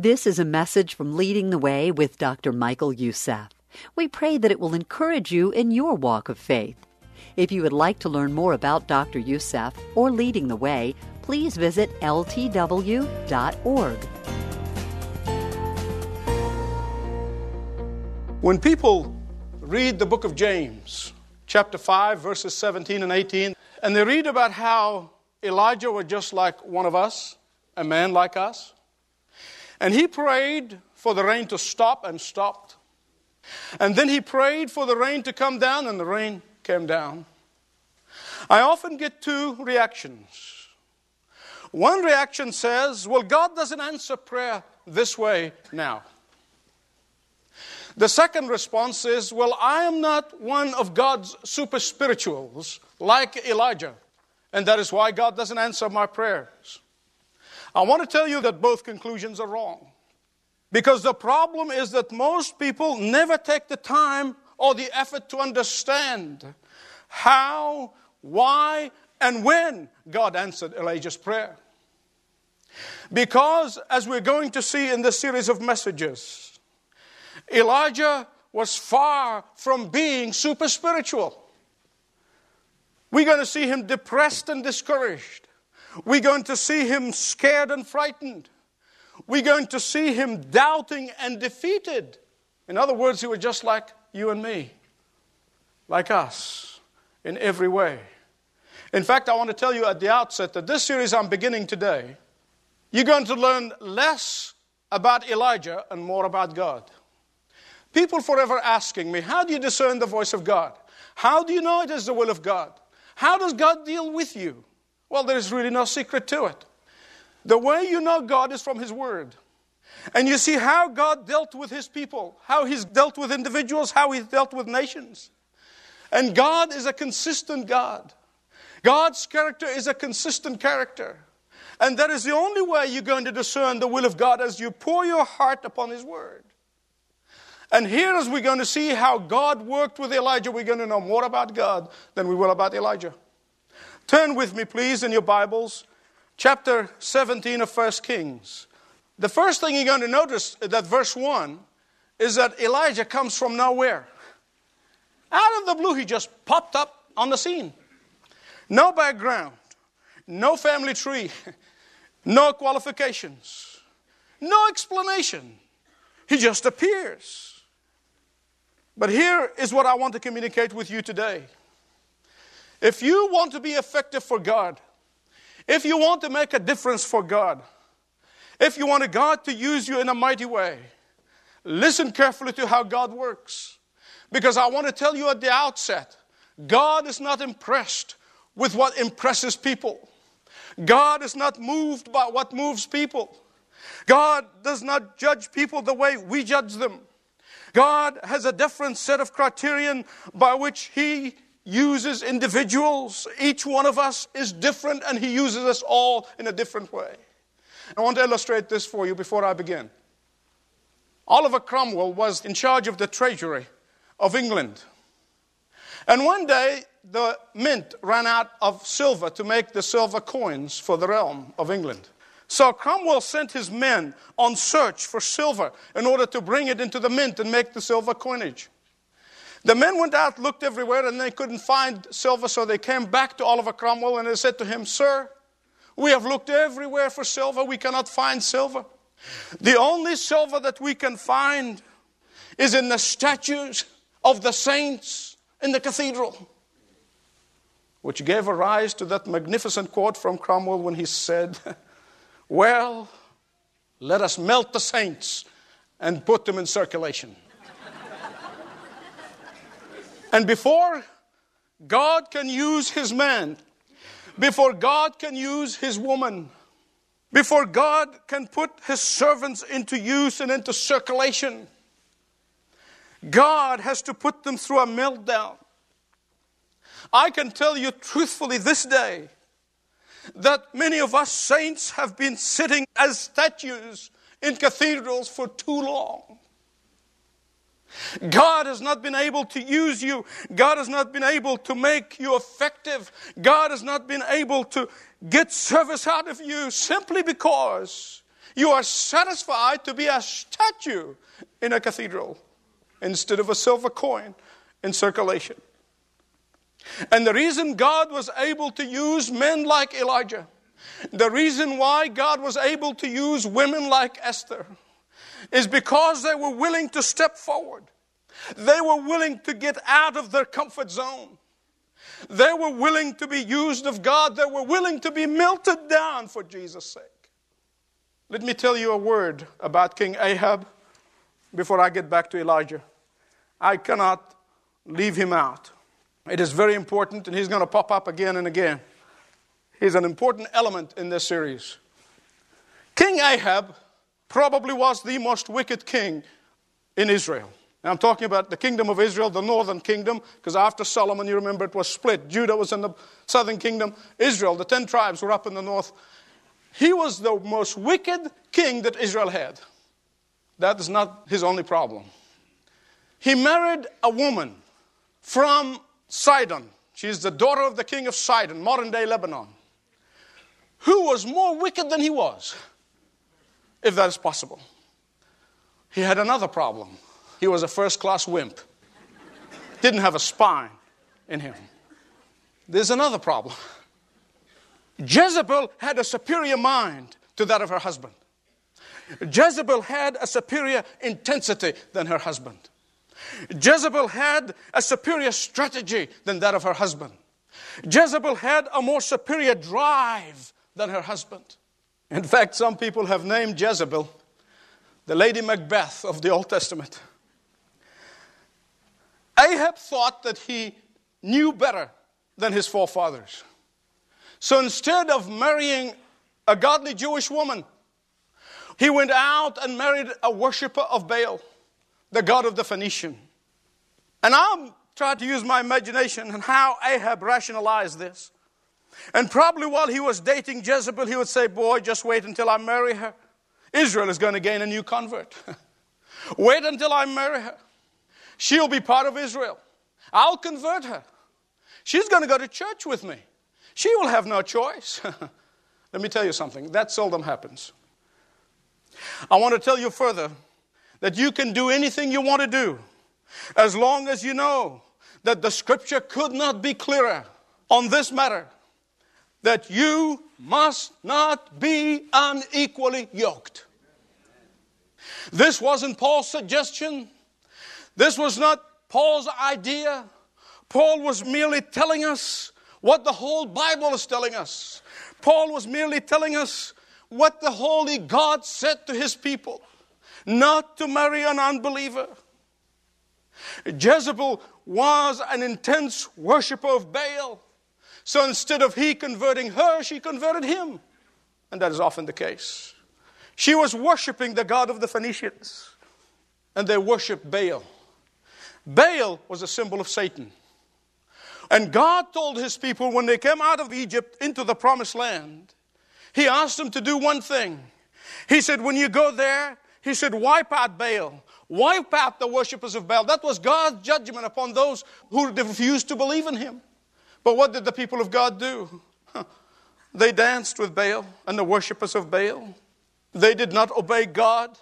This is a message from Leading the Way with Dr. Michael Youssef. We pray that it will encourage you in your walk of faith. If you would like to learn more about Dr. Youssef or Leading the Way, please visit ltw.org. When people read the book of James, chapter 5, verses 17 and 18, and they read about how Elijah was just like one of us, a man like us, and he prayed for the rain to stop and stopped. And then he prayed for the rain to come down, and the rain came down. I often get two reactions. One reaction says, Well, God doesn't answer prayer this way now. The second response is, Well, I am not one of God's super spirituals like Elijah, and that is why God doesn't answer my prayers. I want to tell you that both conclusions are wrong. Because the problem is that most people never take the time or the effort to understand how, why, and when God answered Elijah's prayer. Because, as we're going to see in this series of messages, Elijah was far from being super spiritual. We're going to see him depressed and discouraged. We're going to see him scared and frightened. We're going to see him doubting and defeated. In other words, he was just like you and me, like us, in every way. In fact, I want to tell you at the outset that this series I'm beginning today, you're going to learn less about Elijah and more about God. People forever asking me, How do you discern the voice of God? How do you know it is the will of God? How does God deal with you? Well, there is really no secret to it. The way you know God is from His Word. And you see how God dealt with His people, how He's dealt with individuals, how He's dealt with nations. And God is a consistent God. God's character is a consistent character. And that is the only way you're going to discern the will of God as you pour your heart upon His Word. And here, as we're going to see how God worked with Elijah, we're going to know more about God than we will about Elijah. Turn with me, please, in your Bibles, chapter 17 of 1 Kings. The first thing you're going to notice uh, that verse 1 is that Elijah comes from nowhere. Out of the blue, he just popped up on the scene. No background, no family tree, no qualifications, no explanation. He just appears. But here is what I want to communicate with you today. If you want to be effective for God, if you want to make a difference for God, if you want God to use you in a mighty way, listen carefully to how God works. Because I want to tell you at the outset God is not impressed with what impresses people, God is not moved by what moves people. God does not judge people the way we judge them. God has a different set of criterion by which He uses individuals. Each one of us is different, and He uses us all in a different way. I want to illustrate this for you before I begin. Oliver Cromwell was in charge of the treasury of England. And one day, the mint ran out of silver to make the silver coins for the realm of England. So Cromwell sent his men on search for silver in order to bring it into the mint and make the silver coinage. The men went out, looked everywhere, and they couldn't find silver, so they came back to Oliver Cromwell and they said to him, Sir, we have looked everywhere for silver, we cannot find silver. The only silver that we can find is in the statues of the saints in the cathedral. Which gave rise to that magnificent quote from Cromwell when he said, Well, let us melt the saints and put them in circulation. And before God can use his man, before God can use his woman, before God can put his servants into use and into circulation, God has to put them through a meltdown. I can tell you truthfully this day that many of us saints have been sitting as statues in cathedrals for too long. God has not been able to use you. God has not been able to make you effective. God has not been able to get service out of you simply because You are satisfied to be a statue in a cathedral instead of a silver coin in circulation. And the reason God was able to use men like Elijah, the reason why God was able to use women like Esther, is because they were willing to step forward. They were willing to get out of their comfort zone. They were willing to be used of God. They were willing to be melted down for Jesus' sake. Let me tell you a word about King Ahab before I get back to Elijah. I cannot leave him out. It is very important, and he's going to pop up again and again. He's an important element in this series. King Ahab probably was the most wicked king in Israel. I'm talking about the kingdom of Israel, the northern kingdom, because after Solomon, you remember it was split. Judah was in the southern kingdom, Israel, the ten tribes were up in the north. He was the most wicked king that Israel had. That is not his only problem. He married a woman from Sidon. She's the daughter of the king of Sidon, modern day Lebanon, who was more wicked than he was, if that is possible. He had another problem. He was a first class wimp, didn't have a spine in him. There's another problem. Jezebel had a superior mind to that of her husband. Jezebel had a superior intensity than her husband. Jezebel had a superior strategy than that of her husband. Jezebel had a more superior drive than her husband. In fact, some people have named Jezebel the Lady Macbeth of the Old Testament. Ahab thought that he knew better than his forefathers. So instead of marrying a godly Jewish woman, he went out and married a worshiper of Baal the God of the Phoenician. And I'm trying to use my imagination and how Ahab rationalized this. And probably while he was dating Jezebel, he would say, Boy, just wait until I marry her. Israel is going to gain a new convert. wait until I marry her. She'll be part of Israel. I'll convert her. She's going to go to church with me. She will have no choice. Let me tell you something that seldom happens. I want to tell you further that you can do anything you want to do as long as you know that the scripture could not be clearer on this matter that you must not be unequally yoked. This wasn't Paul's suggestion. This was not Paul's idea. Paul was merely telling us what the whole Bible is telling us. Paul was merely telling us what the Holy God said to his people not to marry an unbeliever. Jezebel was an intense worshiper of Baal. So instead of he converting her, she converted him. And that is often the case. She was worshiping the God of the Phoenicians, and they worshiped Baal. Baal was a symbol of Satan. And God told his people when they came out of Egypt into the promised land, He asked them to do one thing. He said, When you go there, he said, Wipe out Baal. Wipe out the worshippers of Baal. That was God's judgment upon those who refused to believe in Him. But what did the people of God do? They danced with Baal and the worshippers of Baal. They did not obey God,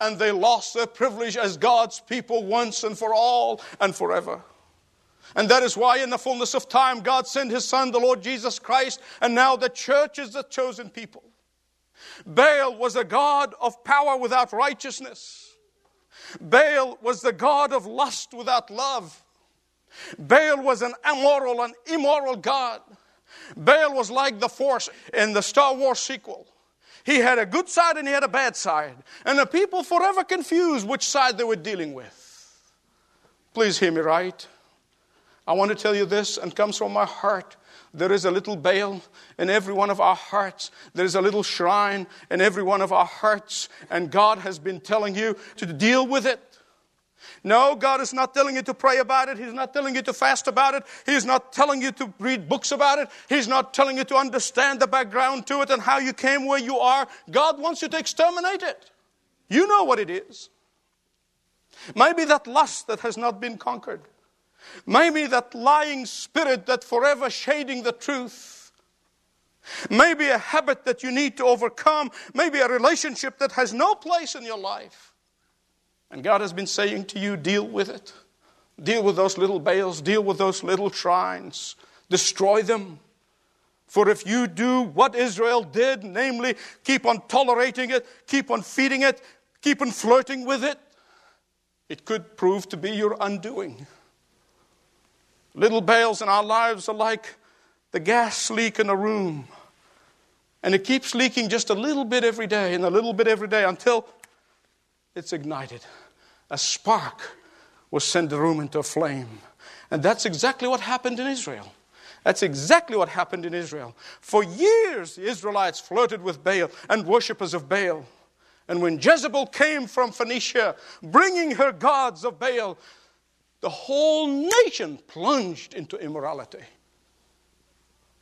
and they lost their privilege as God's people once and for all and forever. And that is why, in the fullness of time, God sent His Son, the Lord Jesus Christ, and now the church is the chosen people. Baal was a god of power without righteousness. Baal was the god of lust without love. Baal was an immoral and immoral god. Baal was like the Force in the Star Wars sequel. He had a good side and he had a bad side. And the people forever confused which side they were dealing with. Please hear me right. I want to tell you this, and comes from my heart. There is a little Baal in every one of our hearts. There is a little shrine in every one of our hearts. And God has been telling you to deal with it. No, God is not telling you to pray about it. He's not telling you to fast about it. He's not telling you to read books about it. He's not telling you to understand the background to it and how you came where you are. God wants you to exterminate it. You know what it is. Maybe that lust that has not been conquered. Maybe that lying spirit that forever shading the truth. maybe a habit that you need to overcome, maybe a relationship that has no place in your life. And God has been saying to you, deal with it. Deal with those little Baals, deal with those little shrines, destroy them. For if you do what Israel did, namely keep on tolerating it, keep on feeding it, keep on flirting with it, it could prove to be your undoing. Little Baals in our lives are like the gas leak in a room. And it keeps leaking just a little bit every day and a little bit every day until it's ignited. A spark will send the room into a flame. And that's exactly what happened in Israel. That's exactly what happened in Israel. For years, the Israelites flirted with Baal and worshippers of Baal. And when Jezebel came from Phoenicia, bringing her gods of Baal, the whole nation plunged into immorality.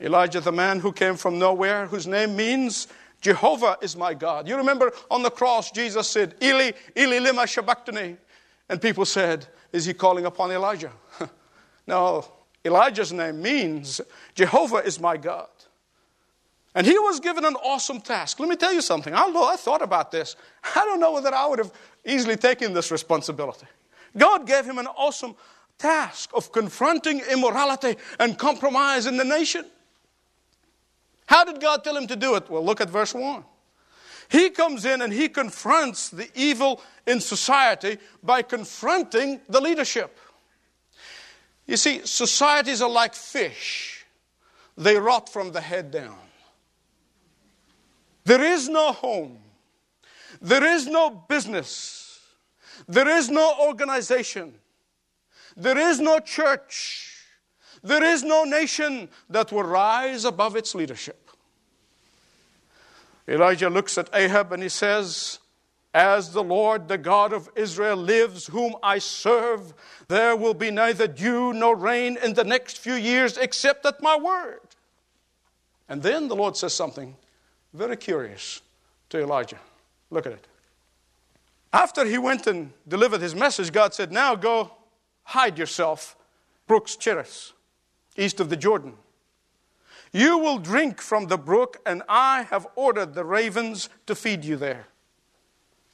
Elijah, the man who came from nowhere, whose name means Jehovah is my God. You remember on the cross, Jesus said, Eli, Eli, lima sabachthani. And people said, Is he calling upon Elijah? no, Elijah's name means Jehovah is my God. And he was given an awesome task. Let me tell you something. Although I thought about this, I don't know whether I would have easily taken this responsibility. God gave him an awesome task of confronting immorality and compromise in the nation. How did God tell him to do it? Well, look at verse 1. He comes in and he confronts the evil in society by confronting the leadership. You see, societies are like fish, they rot from the head down. There is no home, there is no business, there is no organization, there is no church there is no nation that will rise above its leadership. Elijah looks at Ahab and he says, As the Lord, the God of Israel, lives, whom I serve, there will be neither dew nor rain in the next few years except at my word. And then the Lord says something very curious to Elijah. Look at it. After he went and delivered his message, God said, Now go hide yourself, Brooks Cherith east of the Jordan. You will drink from the brook, and I have ordered the ravens to feed you there.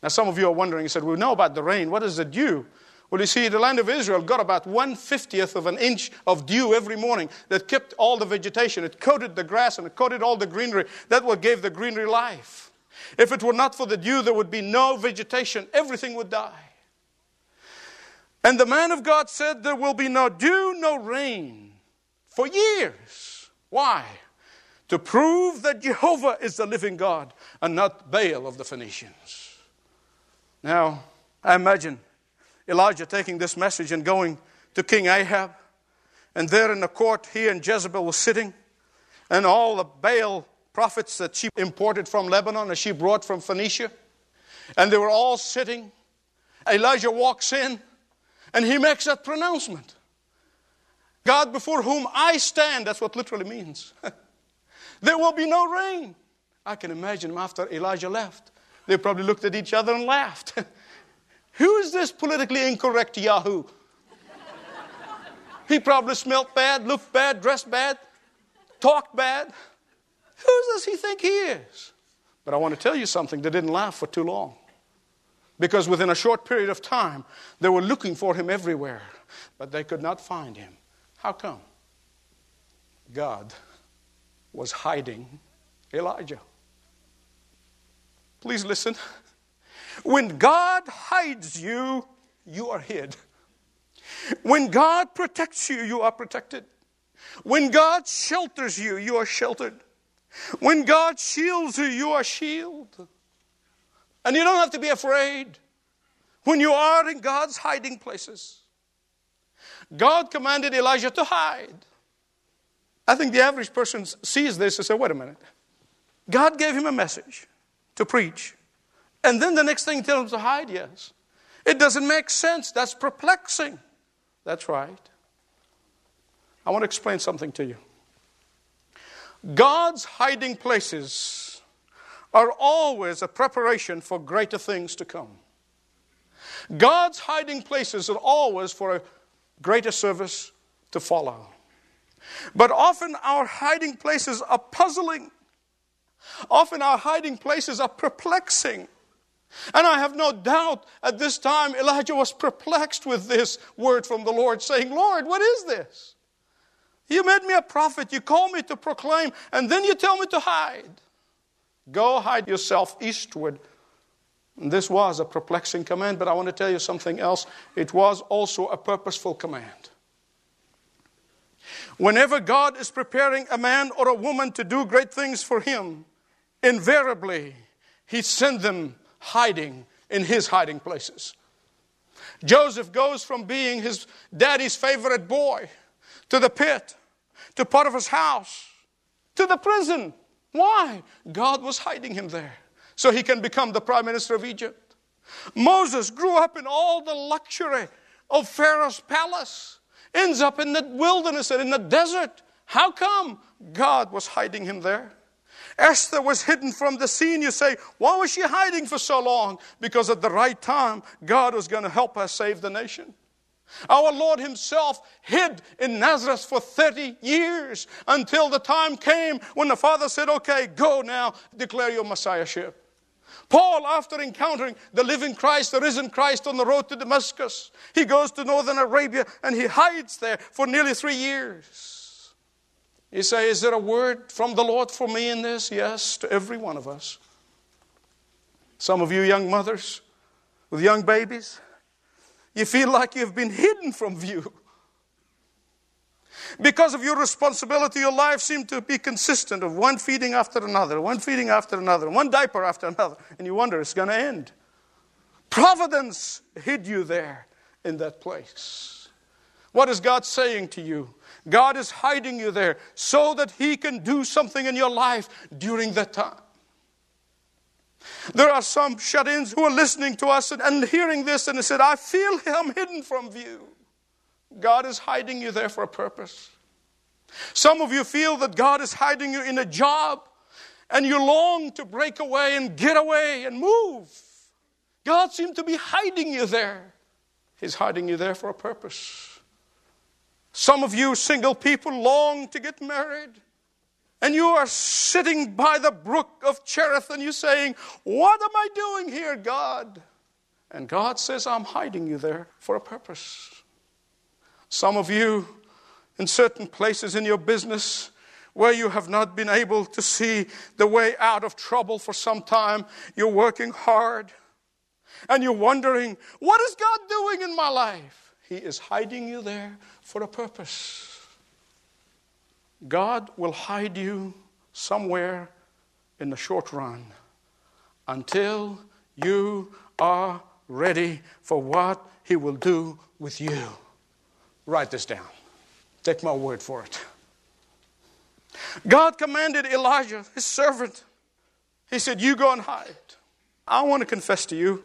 Now, some of you are wondering, you said, We know about the rain. What is the dew? Well, you see, the land of Israel got about one fiftieth of an inch of dew every morning that kept all the vegetation. It coated the grass and it coated all the greenery. That what gave the greenery life. If it were not for the dew, there would be no vegetation. Everything would die. And the man of God said, There will be no dew, no rain for years. Why? To prove that Jehovah is the living God and not Baal of the Phoenicians. Now, I imagine Elijah taking this message and going to King Ahab. And there in the court, he and Jezebel were sitting, and all the Baal prophets that she imported from Lebanon and she brought from Phoenicia. And they were all sitting. Elijah walks in and he makes that pronouncement. God before whom I stand, that's what literally means. there will be no rain. I can imagine after Elijah left. They probably looked at each other and laughed. Who is this politically incorrect Yahoo? he probably smelt bad, looked bad, dressed bad, talked bad. Who does he think he is? But I want to tell you something, they didn't laugh for too long. Because within a short period of time, they were looking for him everywhere, but they could not find him. How come? God was hiding Elijah. Please listen. When God hides you, you are hid. When God protects you, you are protected. When God shelters you, you are sheltered. When God shields you, you are shielded. And you don't have to be afraid when you are in God's hiding places. God commanded Elijah to hide. I think the average person sees this and says, wait a minute. God gave him a message to preach. And then the next thing he tells him to hide, yes. It doesn't make sense. That's perplexing. That's right. I want to explain something to you. God's hiding places are always a preparation for greater things to come. God's hiding places are always for a greater service to follow. But often our hiding places are puzzling Often our hiding places are perplexing. And I have no doubt at this time Elijah was perplexed with this word from the Lord, saying, Lord, what is this? You made me a prophet, you call me to proclaim, and then you tell me to hide. Go hide yourself eastward. This was a perplexing command, but I want to tell you something else. It was also a purposeful command. Whenever God is preparing a man or a woman to do great things for Him, invariably He sends them hiding in His hiding places. Joseph goes from being his daddy's favorite boy to the pit, to Potiphar's house, to the prison. Why? God was hiding him there so he can become the prime minister of Egypt. Moses grew up in all the luxury of Pharaoh's palace, ends up in the wilderness and in the desert. How come? God was hiding him there. Esther was hidden from the scene. You say, why was she hiding for so long? Because at the right time, God was going to help her save the nation. Our Lord Himself hid in Nazareth for 30 years until the time came when the Father said, Okay, go now, declare your Messiahship. Paul, after encountering the living Christ, the risen Christ on the road to Damascus, he goes to northern Arabia and he hides there for nearly three years. He says, Is there a word from the Lord for me in this? Yes, to every one of us. Some of you young mothers with young babies, you feel like you've been hidden from view. Because of your responsibility, your life seemed to be consistent of one feeding after another, one feeding after another, one diaper after another, and you wonder it's going to end. Providence hid you there in that place. What is God saying to you? God is hiding you there so that He can do something in your life during that time. There are some shut ins who are listening to us and, and hearing this and they said, I feel I'm hidden from view. God is hiding you there for a purpose. Some of you feel that God is hiding you in a job and you long to break away and get away and move. God seems to be hiding you there. He's hiding you there for a purpose. Some of you single people long to get married. And you are sitting by the brook of Cherith and you're saying, What am I doing here, God? And God says, I'm hiding you there for a purpose. Some of you, in certain places in your business, where you have not been able to see the way out of trouble for some time, you're working hard and you're wondering, what is God doing in my life? He is hiding you there for a purpose. God will hide you somewhere in the short run until you are ready for what He will do with you. Write this down. Take my word for it. God commanded Elijah, his servant, he said, You go and hide. I want to confess to you,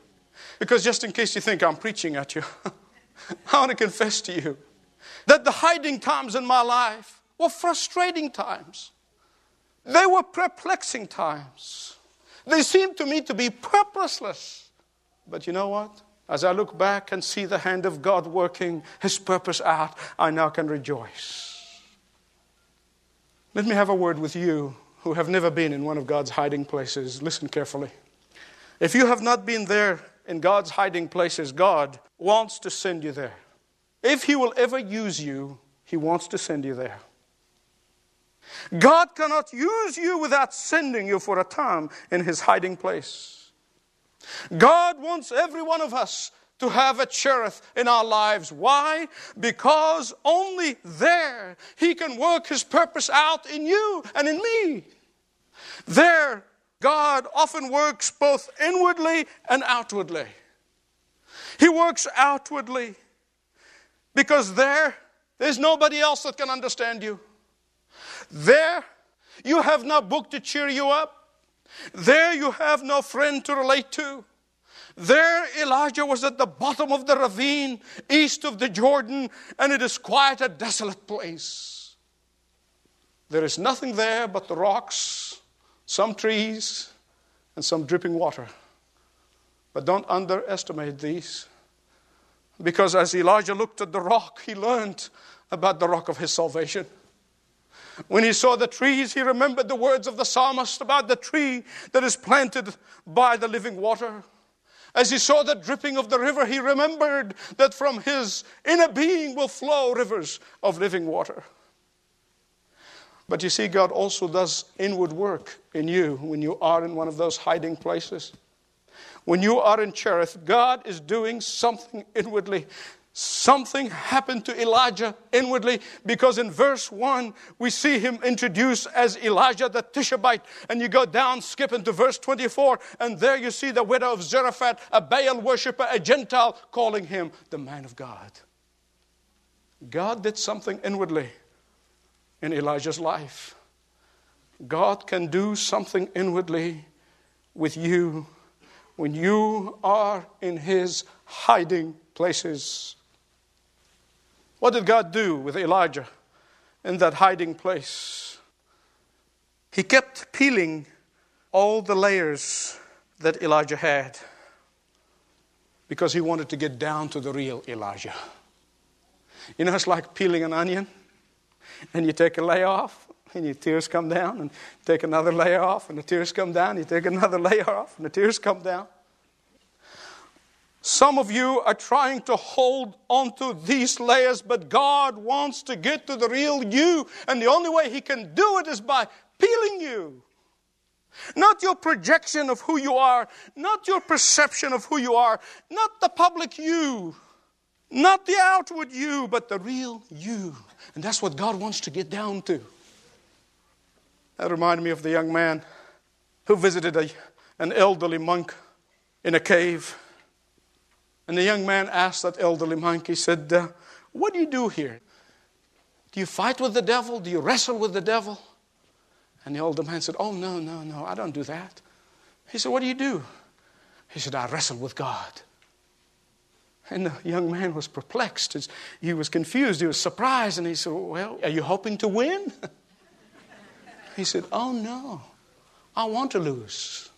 because just in case you think I'm preaching at you, I want to confess to you that the hiding times in my life were frustrating times. They were perplexing times. They seemed to me to be purposeless. But you know what? As I look back and see the hand of God working His purpose out, I now can rejoice. Let me have a word with you who have never been in one of God's hiding places. Listen carefully. If you have not been there in God's hiding places, God wants to send you there. If He will ever use you, He wants to send you there. God cannot use you without sending you for a time in His hiding place. God wants every one of us to have a Cherith in our lives. Why? Because only there He can work His purpose out in you and in me. There, God often works both inwardly and outwardly. He works outwardly because there, there's nobody else that can understand you. There, you have no book to cheer you up. There you have no friend to relate to. There Elijah was at the bottom of the ravine east of the Jordan, and it is quite a desolate place. There is nothing there but the rocks, some trees, and some dripping water. But don't underestimate these. Because as Elijah looked at the rock, he learned about the rock of his salvation. When he saw the trees, he remembered the words of the psalmist about the tree that is planted by the living water. As he saw the dripping of the river, he remembered that from his inner being will flow rivers of living water. But you see, God also does inward work in you when you are in one of those hiding places. When you are in Cherith, God is doing something inwardly. Something happened to Elijah inwardly because in verse 1 we see him introduced as Elijah the Tishbite. And you go down, skip into verse 24, and there you see the widow of Zarephath, a Baal worshiper, a Gentile, calling him the man of God. God did something inwardly in Elijah's life. God can do something inwardly with you when you are in his hiding places. What did God do with Elijah in that hiding place? He kept peeling all the layers that Elijah had because he wanted to get down to the real Elijah. You know, it's like peeling an onion, and you take a layer off, and your tears come down, and take another layer off, and the tears come down, you take another layer off, and the tears come down. Some of you are trying to hold onto these layers, but God wants to get to the real you. And the only way He can do it is by peeling you. Not your projection of who you are, not your perception of who you are, not the public you, not the outward you, but the real you. And that's what God wants to get down to. That reminded me of the young man who visited a, an elderly monk in a cave. And the young man asked that elderly monk, he said, uh, What do you do here? Do you fight with the devil? Do you wrestle with the devil? And the older man said, Oh, no, no, no, I don't do that. He said, What do you do? He said, I wrestle with God. And the young man was perplexed. He was confused. He was surprised. And he said, Well, are you hoping to win? He said, Oh, no. I want to lose.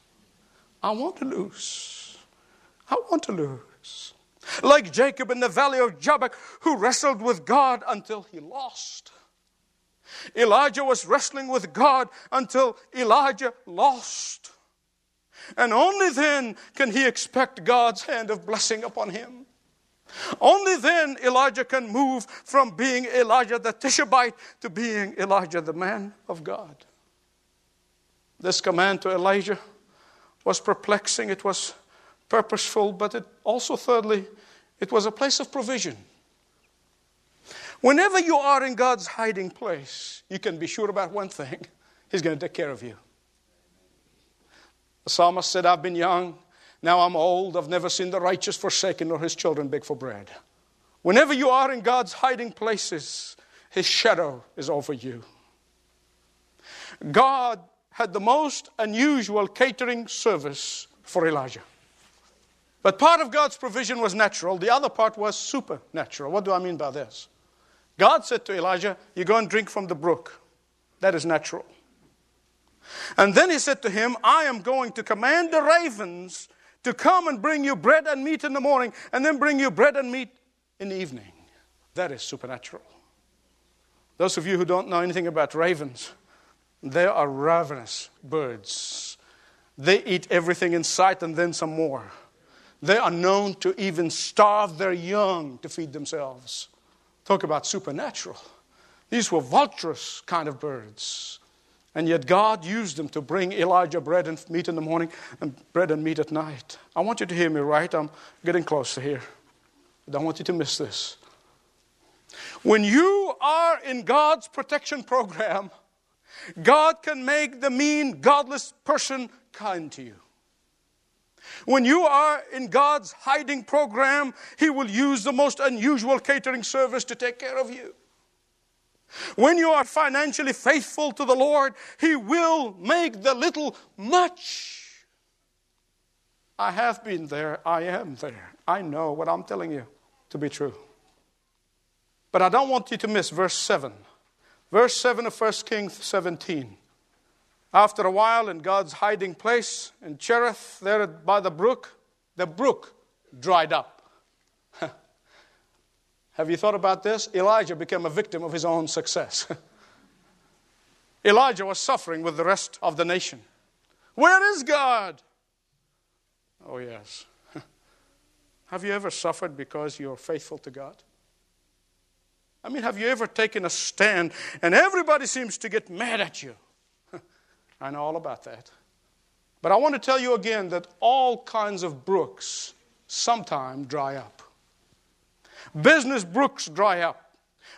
I want to lose. I want to lose. Like Jacob in the valley of Jabbok, who wrestled with God until he lost. Elijah was wrestling with God until Elijah lost. And only then can he expect God's hand of blessing upon him. Only then Elijah can move from being Elijah the Tishbite to being Elijah the man of God. This command to Elijah was perplexing. It was purposeful, but it also, thirdly, it was a place of provision. Whenever you are in God's hiding place, you can be sure about one thing He's going to take care of you. The psalmist said, I've been young, now I'm old, I've never seen the righteous forsaken nor his children beg for bread. Whenever you are in God's hiding places, His shadow is over you. God had the most unusual catering service for Elijah. But part of God's provision was natural, the other part was supernatural. What do I mean by this? God said to Elijah, You go and drink from the brook. That is natural. And then he said to him, I am going to command the ravens to come and bring you bread and meat in the morning, and then bring you bread and meat in the evening. That is supernatural. Those of you who don't know anything about ravens, they are ravenous birds. They eat everything in sight and then some more. They are known to even starve their young to feed themselves. Talk about supernatural. These were vulturous kind of birds. And yet God used them to bring Elijah bread and meat in the morning and bread and meat at night. I want you to hear me right. I'm getting close to here. I don't want you to miss this. When you are in God's protection program, God can make the mean, godless person kind to you. When you are in God's hiding program, He will use the most unusual catering service to take care of you. When you are financially faithful to the Lord, He will make the little much. I have been there, I am there. I know what I'm telling you to be true. But I don't want you to miss verse 7. Verse 7 of 1 Kings 17. After a while, in God's hiding place in Cherith, there by the brook, the brook dried up. Have you thought about this? Elijah became a victim of his own success. Elijah was suffering with the rest of the nation. Where is God? Oh, yes. have you ever suffered because you're faithful to God? I mean, have you ever taken a stand and everybody seems to get mad at you? I know all about that. But I want to tell you again that all kinds of brooks sometime dry up. Business brooks dry up.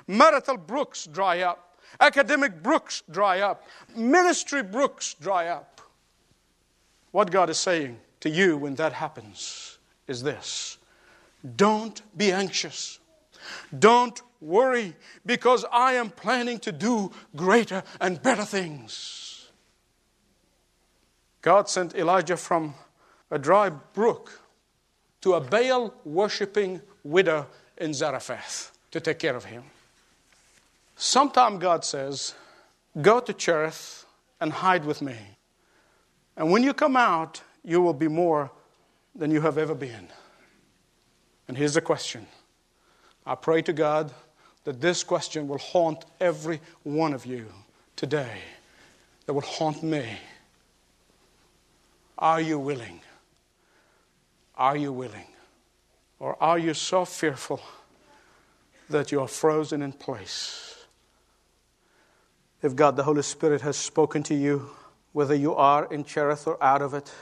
Marital brooks dry up. Academic brooks dry up. Ministry brooks dry up. What God is saying to you when that happens is this don't be anxious. Don't worry because I am planning to do greater and better things. God sent Elijah from a dry brook to a Baal worshiping widow in Zarephath to take care of him. Sometime God says, Go to Cherith and hide with me. And when you come out, you will be more than you have ever been. And here's the question I pray to God that this question will haunt every one of you today, that will haunt me. Are you willing? Are you willing? Or are you so fearful that you are frozen in place? If God the Holy Spirit has spoken to you, whether you are in Cherith or out of it,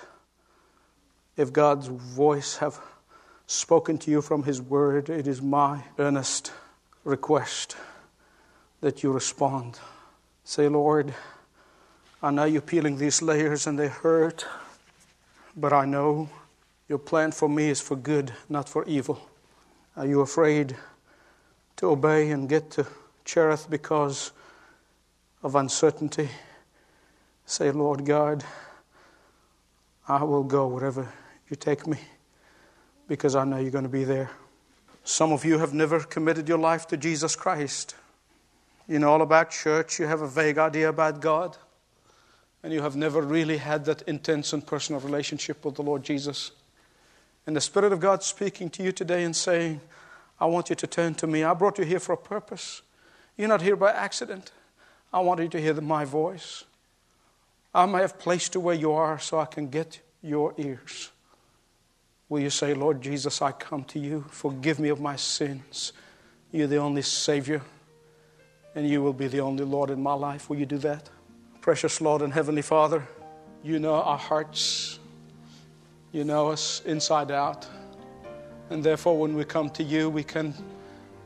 if God's voice have spoken to you from His Word, it is my earnest request that you respond. Say, Lord, I know you're peeling these layers and they hurt, but I know your plan for me is for good, not for evil. Are you afraid to obey and get to Cherith because of uncertainty, say, Lord God, I will go wherever you take me because I know you're going to be there. Some of you have never committed your life to Jesus Christ. You know all about church, you have a vague idea about God, and you have never really had that intense and personal relationship with the Lord Jesus. And the Spirit of God speaking to you today and saying, I want you to turn to me. I brought you here for a purpose. You're not here by accident. I want you to hear my voice. I may have placed you where you are so I can get your ears. Will you say, Lord Jesus, I come to you. Forgive me of my sins. You're the only Savior, and you will be the only Lord in my life. Will you do that? Precious Lord and Heavenly Father, you know our hearts, you know us inside out. And therefore, when we come to you, we can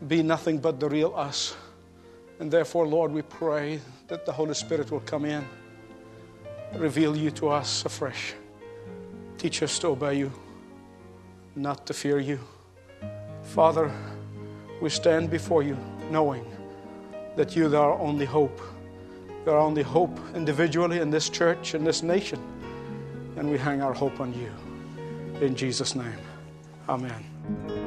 be nothing but the real us. And therefore, Lord, we pray that the Holy Spirit will come in, reveal you to us afresh. Teach us to obey you, not to fear you. Father, we stand before you knowing that you are our only hope. Our only hope individually in this church, in this nation. And we hang our hope on you. In Jesus' name, amen.